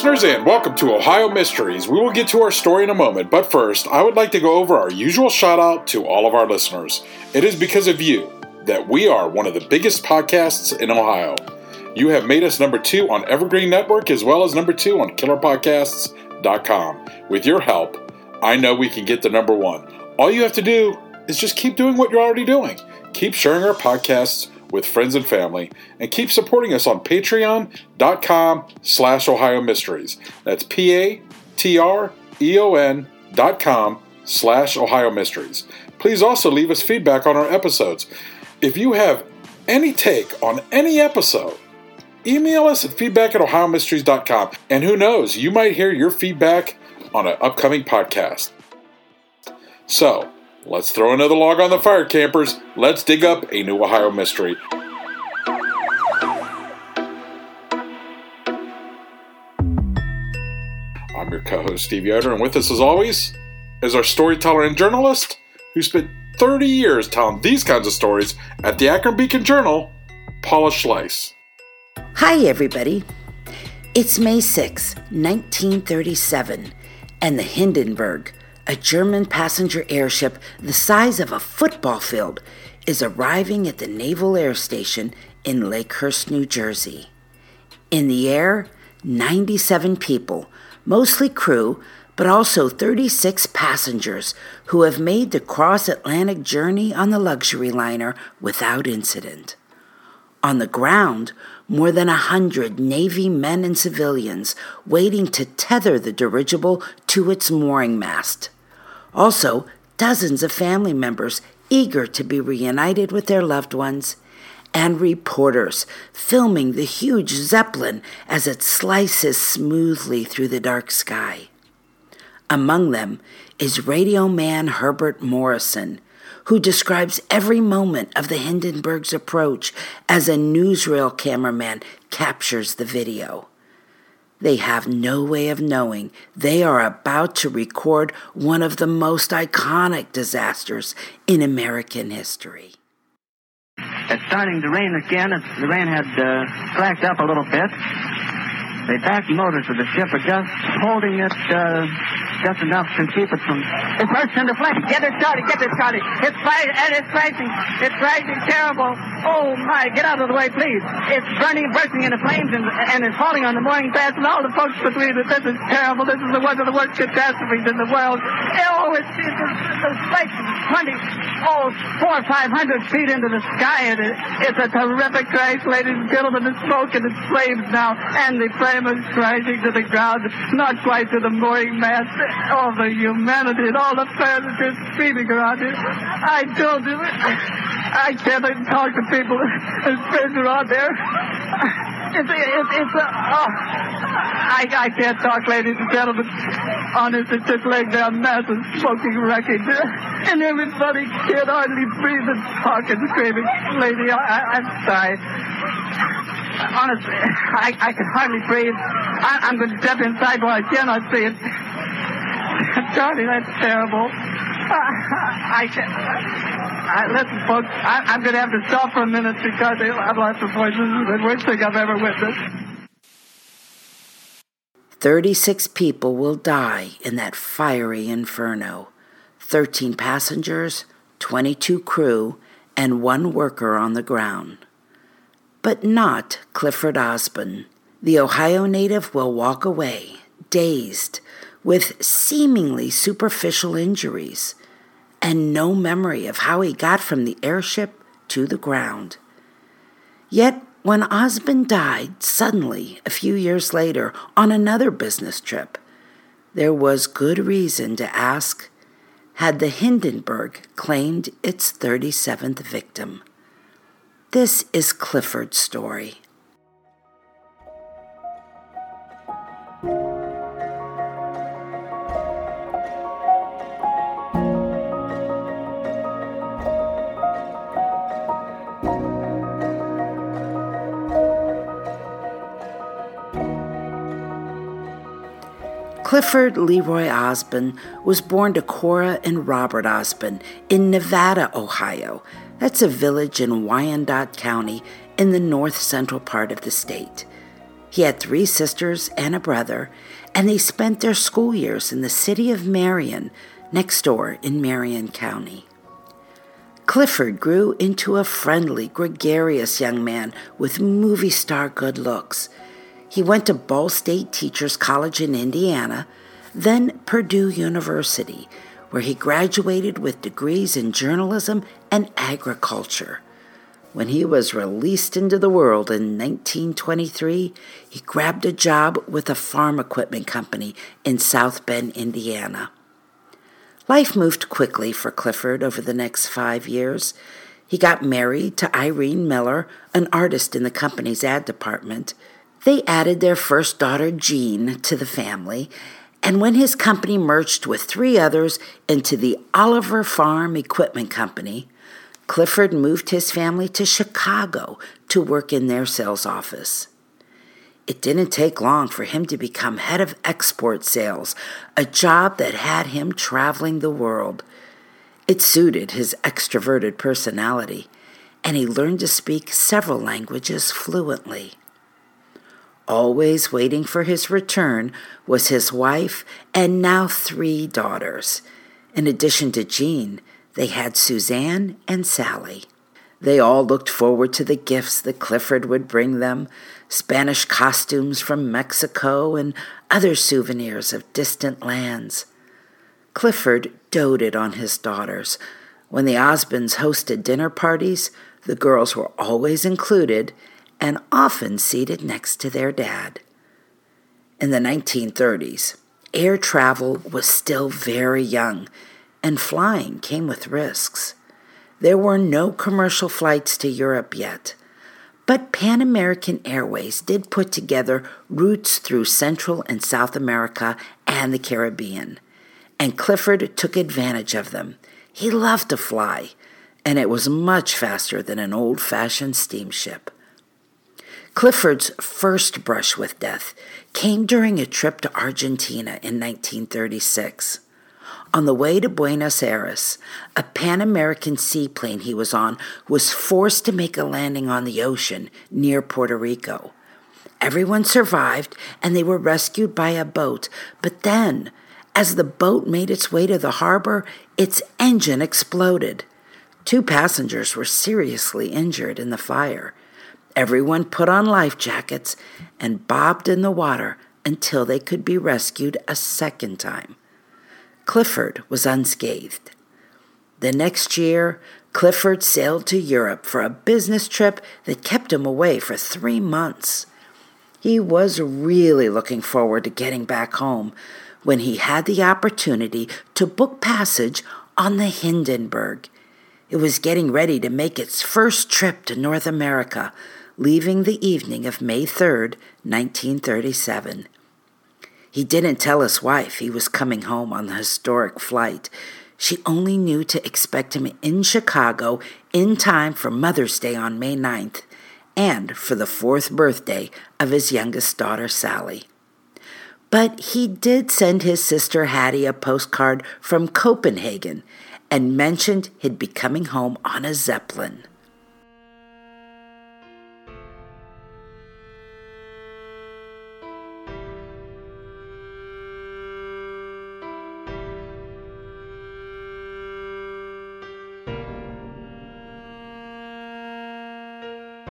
listeners, and welcome to Ohio Mysteries. We will get to our story in a moment, but first, I would like to go over our usual shout out to all of our listeners. It is because of you that we are one of the biggest podcasts in Ohio. You have made us number two on Evergreen Network as well as number two on KillerPodcasts.com. With your help, I know we can get to number one. All you have to do is just keep doing what you're already doing. Keep sharing our podcasts with friends and family, and keep supporting us on patreon.com slash Ohio Mysteries. That's P-A-T-R-E-O-N dot com slash Ohio Mysteries. Please also leave us feedback on our episodes. If you have any take on any episode, email us at feedback at ohiomysteries.com. And who knows, you might hear your feedback on an upcoming podcast. So, let's throw another log on the fire, campers. Let's dig up a new Ohio mystery. I'm your co host, Steve Yoder, and with us, as always, is our storyteller and journalist who spent 30 years telling these kinds of stories at the Akron Beacon Journal, Paula Schleis. Hi, everybody. It's May 6, 1937, and the Hindenburg, a German passenger airship the size of a football field, is arriving at the Naval Air Station in Lakehurst, New Jersey. In the air, 97 people, mostly crew, but also 36 passengers who have made the cross Atlantic journey on the luxury liner without incident. On the ground, more than a hundred Navy men and civilians waiting to tether the dirigible to its mooring mast. Also, dozens of family members eager to be reunited with their loved ones, and reporters filming the huge Zeppelin as it slices smoothly through the dark sky. Among them is radio man Herbert Morrison, who describes every moment of the Hindenburg's approach as a newsreel cameraman captures the video. They have no way of knowing they are about to record one of the most iconic disasters in American history. It's starting to rain again. It's, the rain had uh, slacked up a little bit. The back motors of the ship are just holding it uh, just enough to keep it from. It bursts into flames. Get it started. Get it started. It's fire and it's rising. It's rising terrible. Oh my! Get out of the way, please. It's burning, bursting into flames, and, and it's falling on the mooring mast and all the folks between that This is terrible. This is the one of the worst catastrophes in the world. Oh, it's, it's, it's, it's twenty, oh, four or five hundred feet into the sky, and it, it's a terrific crash, ladies and gentlemen. The smoke and the flames now, and the flame is crashing to the ground, not quite to the mooring mast. All the humanity and all the passengers screaming around here. I told you, I can't even talk to people. There's friends around there. It's, it's, it's a, oh, I, I can't talk, ladies and gentlemen. Honest, it's just laying down massive smoking wreckage. And everybody can't hardly breathe and talk and screaming. Lady, I, I'm sorry. Honestly, I, I can hardly breathe. I, I'm going to step inside while I cannot see it. Charlie, that's terrible. I, can't. I, listen, folks, I, I'm going to have to stop for a minute because I've lost the voice. This is the worst thing I've ever witnessed. 36 people will die in that fiery inferno 13 passengers, 22 crew, and one worker on the ground. But not Clifford Osborne. The Ohio native will walk away, dazed, with seemingly superficial injuries, and no memory of how he got from the airship to the ground. Yet, when Osborne died suddenly a few years later on another business trip, there was good reason to ask had the Hindenburg claimed its 37th victim. This is Clifford's story. Clifford Leroy Osborne was born to Cora and Robert Osborne in Nevada, Ohio. That's a village in Wyandot County in the north central part of the state. He had three sisters and a brother, and they spent their school years in the city of Marion, next door in Marion County. Clifford grew into a friendly, gregarious young man with movie star good looks. He went to Ball State Teachers College in Indiana, then Purdue University, where he graduated with degrees in journalism and agriculture. When he was released into the world in 1923, he grabbed a job with a farm equipment company in South Bend, Indiana. Life moved quickly for Clifford over the next five years. He got married to Irene Miller, an artist in the company's ad department. They added their first daughter, Jean, to the family, and when his company merged with three others into the Oliver Farm Equipment Company, Clifford moved his family to Chicago to work in their sales office. It didn't take long for him to become head of export sales, a job that had him traveling the world. It suited his extroverted personality, and he learned to speak several languages fluently. Always waiting for his return was his wife and now three daughters. In addition to Jean, they had Suzanne and Sally. They all looked forward to the gifts that Clifford would bring them Spanish costumes from Mexico and other souvenirs of distant lands. Clifford doted on his daughters. When the Osbornes hosted dinner parties, the girls were always included, and often seated next to their dad. In the 1930s, air travel was still very young, and flying came with risks. There were no commercial flights to Europe yet, but Pan American Airways did put together routes through Central and South America and the Caribbean, and Clifford took advantage of them. He loved to fly, and it was much faster than an old fashioned steamship. Clifford's first brush with death came during a trip to Argentina in 1936. On the way to Buenos Aires, a Pan American seaplane he was on was forced to make a landing on the ocean near Puerto Rico. Everyone survived and they were rescued by a boat, but then, as the boat made its way to the harbor, its engine exploded. Two passengers were seriously injured in the fire. Everyone put on life jackets and bobbed in the water until they could be rescued a second time. Clifford was unscathed. The next year, Clifford sailed to Europe for a business trip that kept him away for three months. He was really looking forward to getting back home when he had the opportunity to book passage on the Hindenburg. It was getting ready to make its first trip to North America leaving the evening of May 3rd, 1937. He didn't tell his wife he was coming home on the historic flight. She only knew to expect him in Chicago in time for Mother's Day on May 9th and for the fourth birthday of his youngest daughter, Sally. But he did send his sister Hattie a postcard from Copenhagen and mentioned he'd be coming home on a Zeppelin.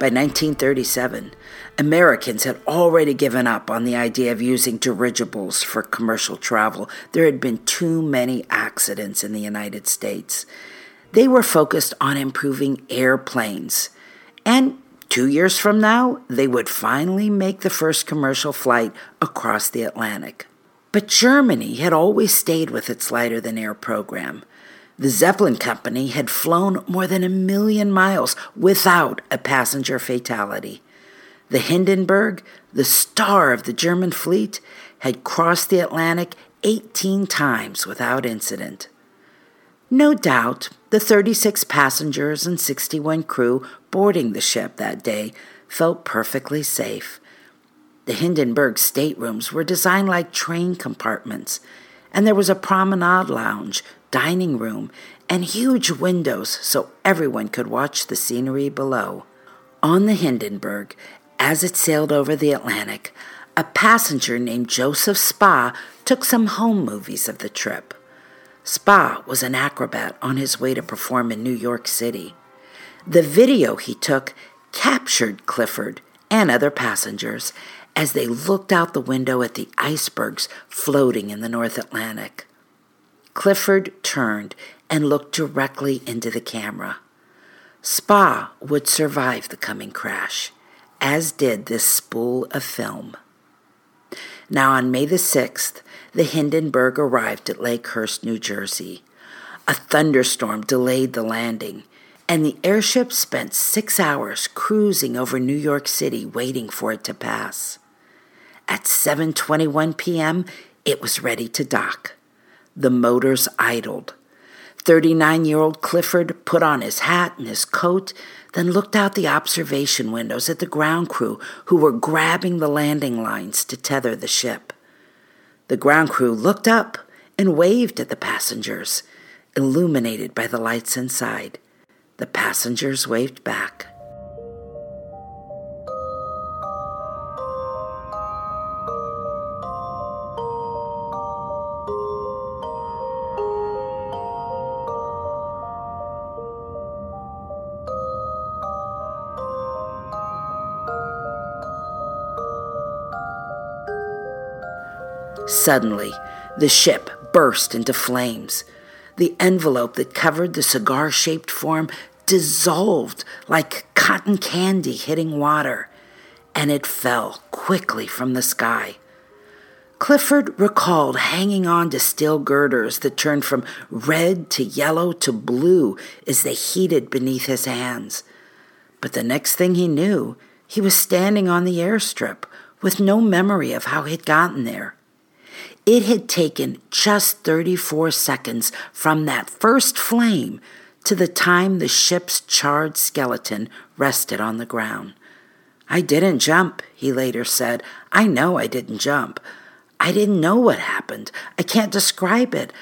By 1937, Americans had already given up on the idea of using dirigibles for commercial travel. There had been too many accidents in the United States. They were focused on improving airplanes. And two years from now, they would finally make the first commercial flight across the Atlantic. But Germany had always stayed with its lighter than air program. The Zeppelin Company had flown more than a million miles without a passenger fatality. The Hindenburg, the star of the German fleet, had crossed the Atlantic 18 times without incident. No doubt, the 36 passengers and 61 crew boarding the ship that day felt perfectly safe. The Hindenburg staterooms were designed like train compartments, and there was a promenade lounge dining room, and huge windows so everyone could watch the scenery below. On the Hindenburg, as it sailed over the Atlantic, a passenger named Joseph Spah took some home movies of the trip. Spah was an acrobat on his way to perform in New York City. The video he took captured Clifford and other passengers as they looked out the window at the icebergs floating in the North Atlantic. Clifford turned and looked directly into the camera. Spah would survive the coming crash, as did this spool of film. Now, on May the 6th, the Hindenburg arrived at Lakehurst, New Jersey. A thunderstorm delayed the landing, and the airship spent six hours cruising over New York City waiting for it to pass. At 7:21 p.m., it was ready to dock. The motors idled. 39 year old Clifford put on his hat and his coat, then looked out the observation windows at the ground crew who were grabbing the landing lines to tether the ship. The ground crew looked up and waved at the passengers, illuminated by the lights inside. The passengers waved back. Suddenly, the ship burst into flames. The envelope that covered the cigar shaped form dissolved like cotton candy hitting water, and it fell quickly from the sky. Clifford recalled hanging on to steel girders that turned from red to yellow to blue as they heated beneath his hands. But the next thing he knew, he was standing on the airstrip with no memory of how he'd gotten there. It had taken just 34 seconds from that first flame to the time the ship's charred skeleton rested on the ground. I didn't jump, he later said. I know I didn't jump. I didn't know what happened. I can't describe it.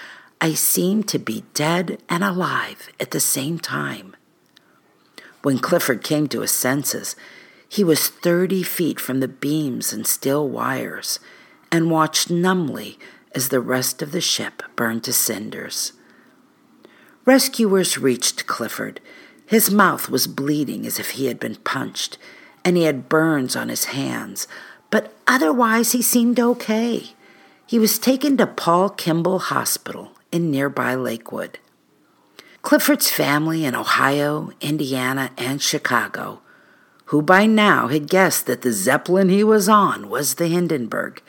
I seemed to be dead and alive at the same time. When Clifford came to his senses, he was 30 feet from the beams and steel wires and watched numbly as the rest of the ship burned to cinders. Rescuers reached Clifford. His mouth was bleeding as if he had been punched, and he had burns on his hands, but otherwise he seemed okay. He was taken to Paul Kimball Hospital in nearby Lakewood. Clifford's family in Ohio, Indiana, and Chicago, who by now had guessed that the Zeppelin he was on was the Hindenburg,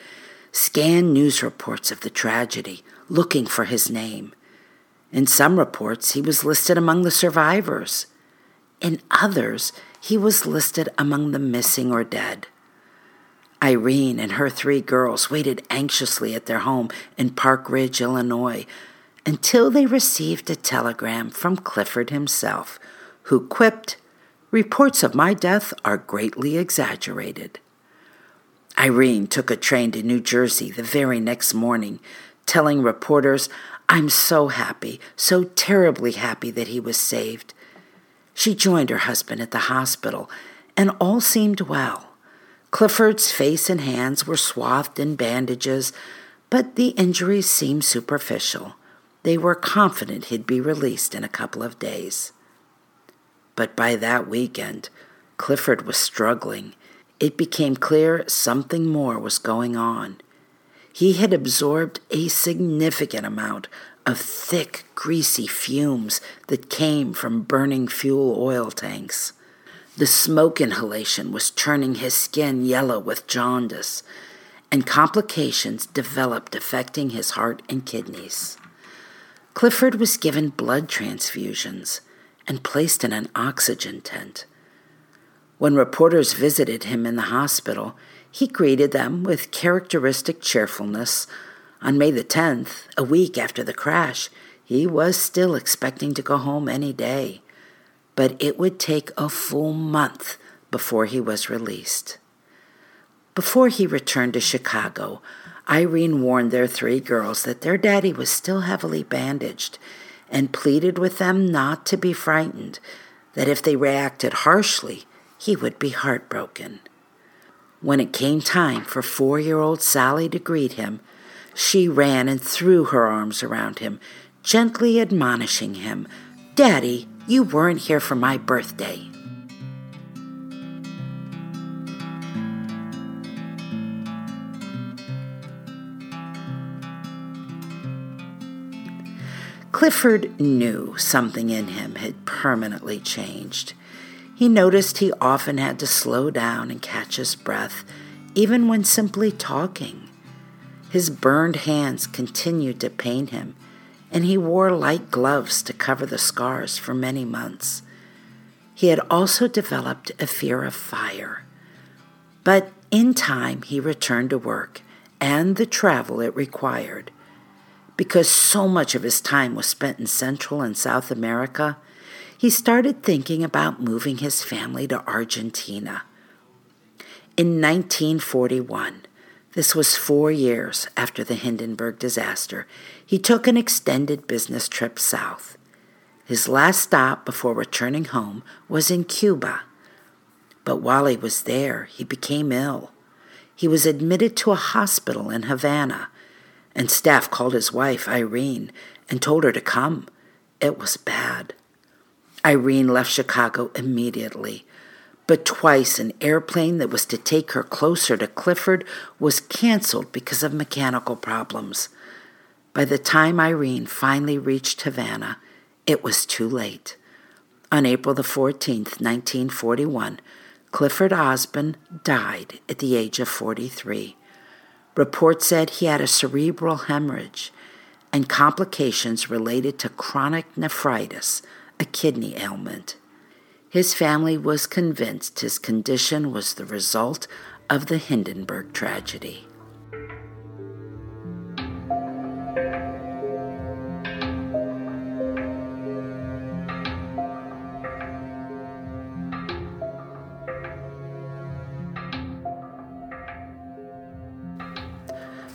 scanned news reports of the tragedy, looking for his name. In some reports, he was listed among the survivors. In others, he was listed among the missing or dead. Irene and her three girls waited anxiously at their home in Park Ridge, Illinois, until they received a telegram from Clifford himself, who quipped, Reports of my death are greatly exaggerated. Irene took a train to New Jersey the very next morning, telling reporters, I'm so happy, so terribly happy that he was saved. She joined her husband at the hospital, and all seemed well. Clifford's face and hands were swathed in bandages, but the injuries seemed superficial. They were confident he'd be released in a couple of days. But by that weekend, Clifford was struggling. It became clear something more was going on. He had absorbed a significant amount of thick, greasy fumes that came from burning fuel oil tanks. The smoke inhalation was turning his skin yellow with jaundice, and complications developed affecting his heart and kidneys. Clifford was given blood transfusions and placed in an oxygen tent. When reporters visited him in the hospital, he greeted them with characteristic cheerfulness. On May the 10th, a week after the crash, he was still expecting to go home any day, but it would take a full month before he was released. Before he returned to Chicago, Irene warned their three girls that their daddy was still heavily bandaged and pleaded with them not to be frightened, that if they reacted harshly, he would be heartbroken. When it came time for four year old Sally to greet him, she ran and threw her arms around him, gently admonishing him, Daddy, you weren't here for my birthday. Clifford knew something in him had permanently changed. He noticed he often had to slow down and catch his breath, even when simply talking. His burned hands continued to pain him, and he wore light gloves to cover the scars for many months. He had also developed a fear of fire. But in time, he returned to work and the travel it required. Because so much of his time was spent in Central and South America, he started thinking about moving his family to Argentina. In 1941, this was four years after the Hindenburg disaster, he took an extended business trip south. His last stop before returning home was in Cuba. But while he was there, he became ill. He was admitted to a hospital in Havana, and staff called his wife, Irene, and told her to come. It was bad. Irene left Chicago immediately, but twice an airplane that was to take her closer to Clifford was canceled because of mechanical problems. By the time Irene finally reached Havana, it was too late. On April the 14th, 1941, Clifford Osborne died at the age of 43. Reports said he had a cerebral hemorrhage and complications related to chronic nephritis, a kidney ailment. His family was convinced his condition was the result of the Hindenburg tragedy.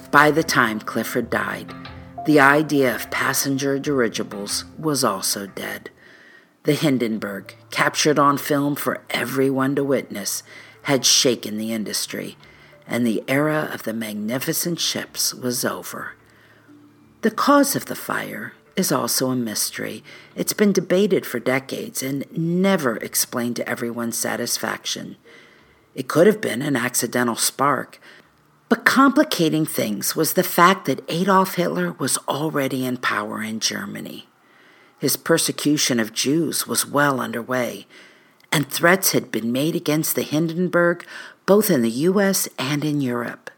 By the time Clifford died, the idea of passenger dirigibles was also dead. The Hindenburg, captured on film for everyone to witness, had shaken the industry, and the era of the magnificent ships was over. The cause of the fire is also a mystery. It's been debated for decades and never explained to everyone's satisfaction. It could have been an accidental spark, but complicating things was the fact that Adolf Hitler was already in power in Germany. His persecution of Jews was well underway, and threats had been made against the Hindenburg both in the U.S. and in Europe.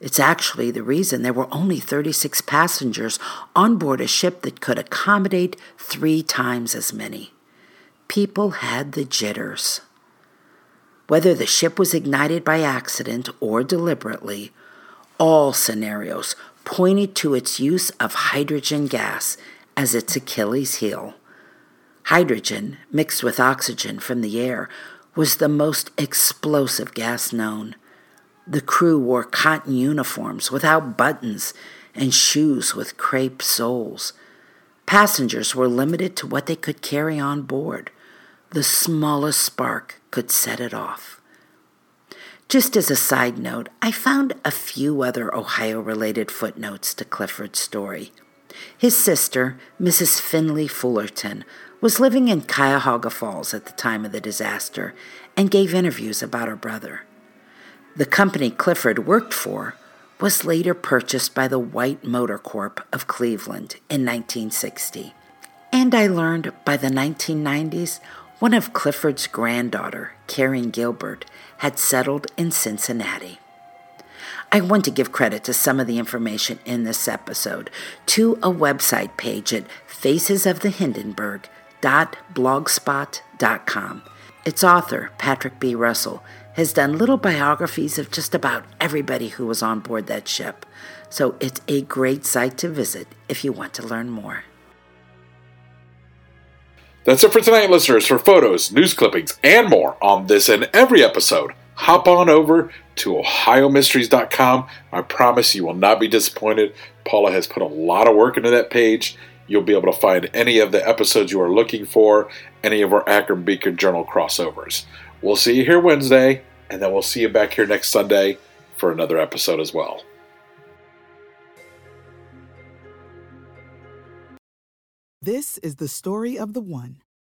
It's actually the reason there were only 36 passengers on board a ship that could accommodate three times as many. People had the jitters. Whether the ship was ignited by accident or deliberately, all scenarios pointed to its use of hydrogen gas as its Achilles heel. Hydrogen, mixed with oxygen from the air, was the most explosive gas known. The crew wore cotton uniforms without buttons and shoes with crepe soles. Passengers were limited to what they could carry on board. The smallest spark could set it off. Just as a side note, I found a few other Ohio related footnotes to Clifford's story. His sister, Mrs. Finley Fullerton, was living in Cuyahoga Falls at the time of the disaster and gave interviews about her brother. The company Clifford worked for was later purchased by the White Motor Corp of Cleveland in 1960. And I learned by the 1990s, one of Clifford's granddaughter, Karen Gilbert, had settled in Cincinnati. I want to give credit to some of the information in this episode to a website page at facesofthehindenburg.blogspot.com. Its author, Patrick B. Russell, has done little biographies of just about everybody who was on board that ship, so it's a great site to visit if you want to learn more. That's it for tonight, listeners. For photos, news clippings, and more on this and every episode, hop on over to OhioMysteries.com. I promise you will not be disappointed. Paula has put a lot of work into that page. You'll be able to find any of the episodes you are looking for, any of our Akron Beacon Journal crossovers. We'll see you here Wednesday, and then we'll see you back here next Sunday for another episode as well. This is the story of the one.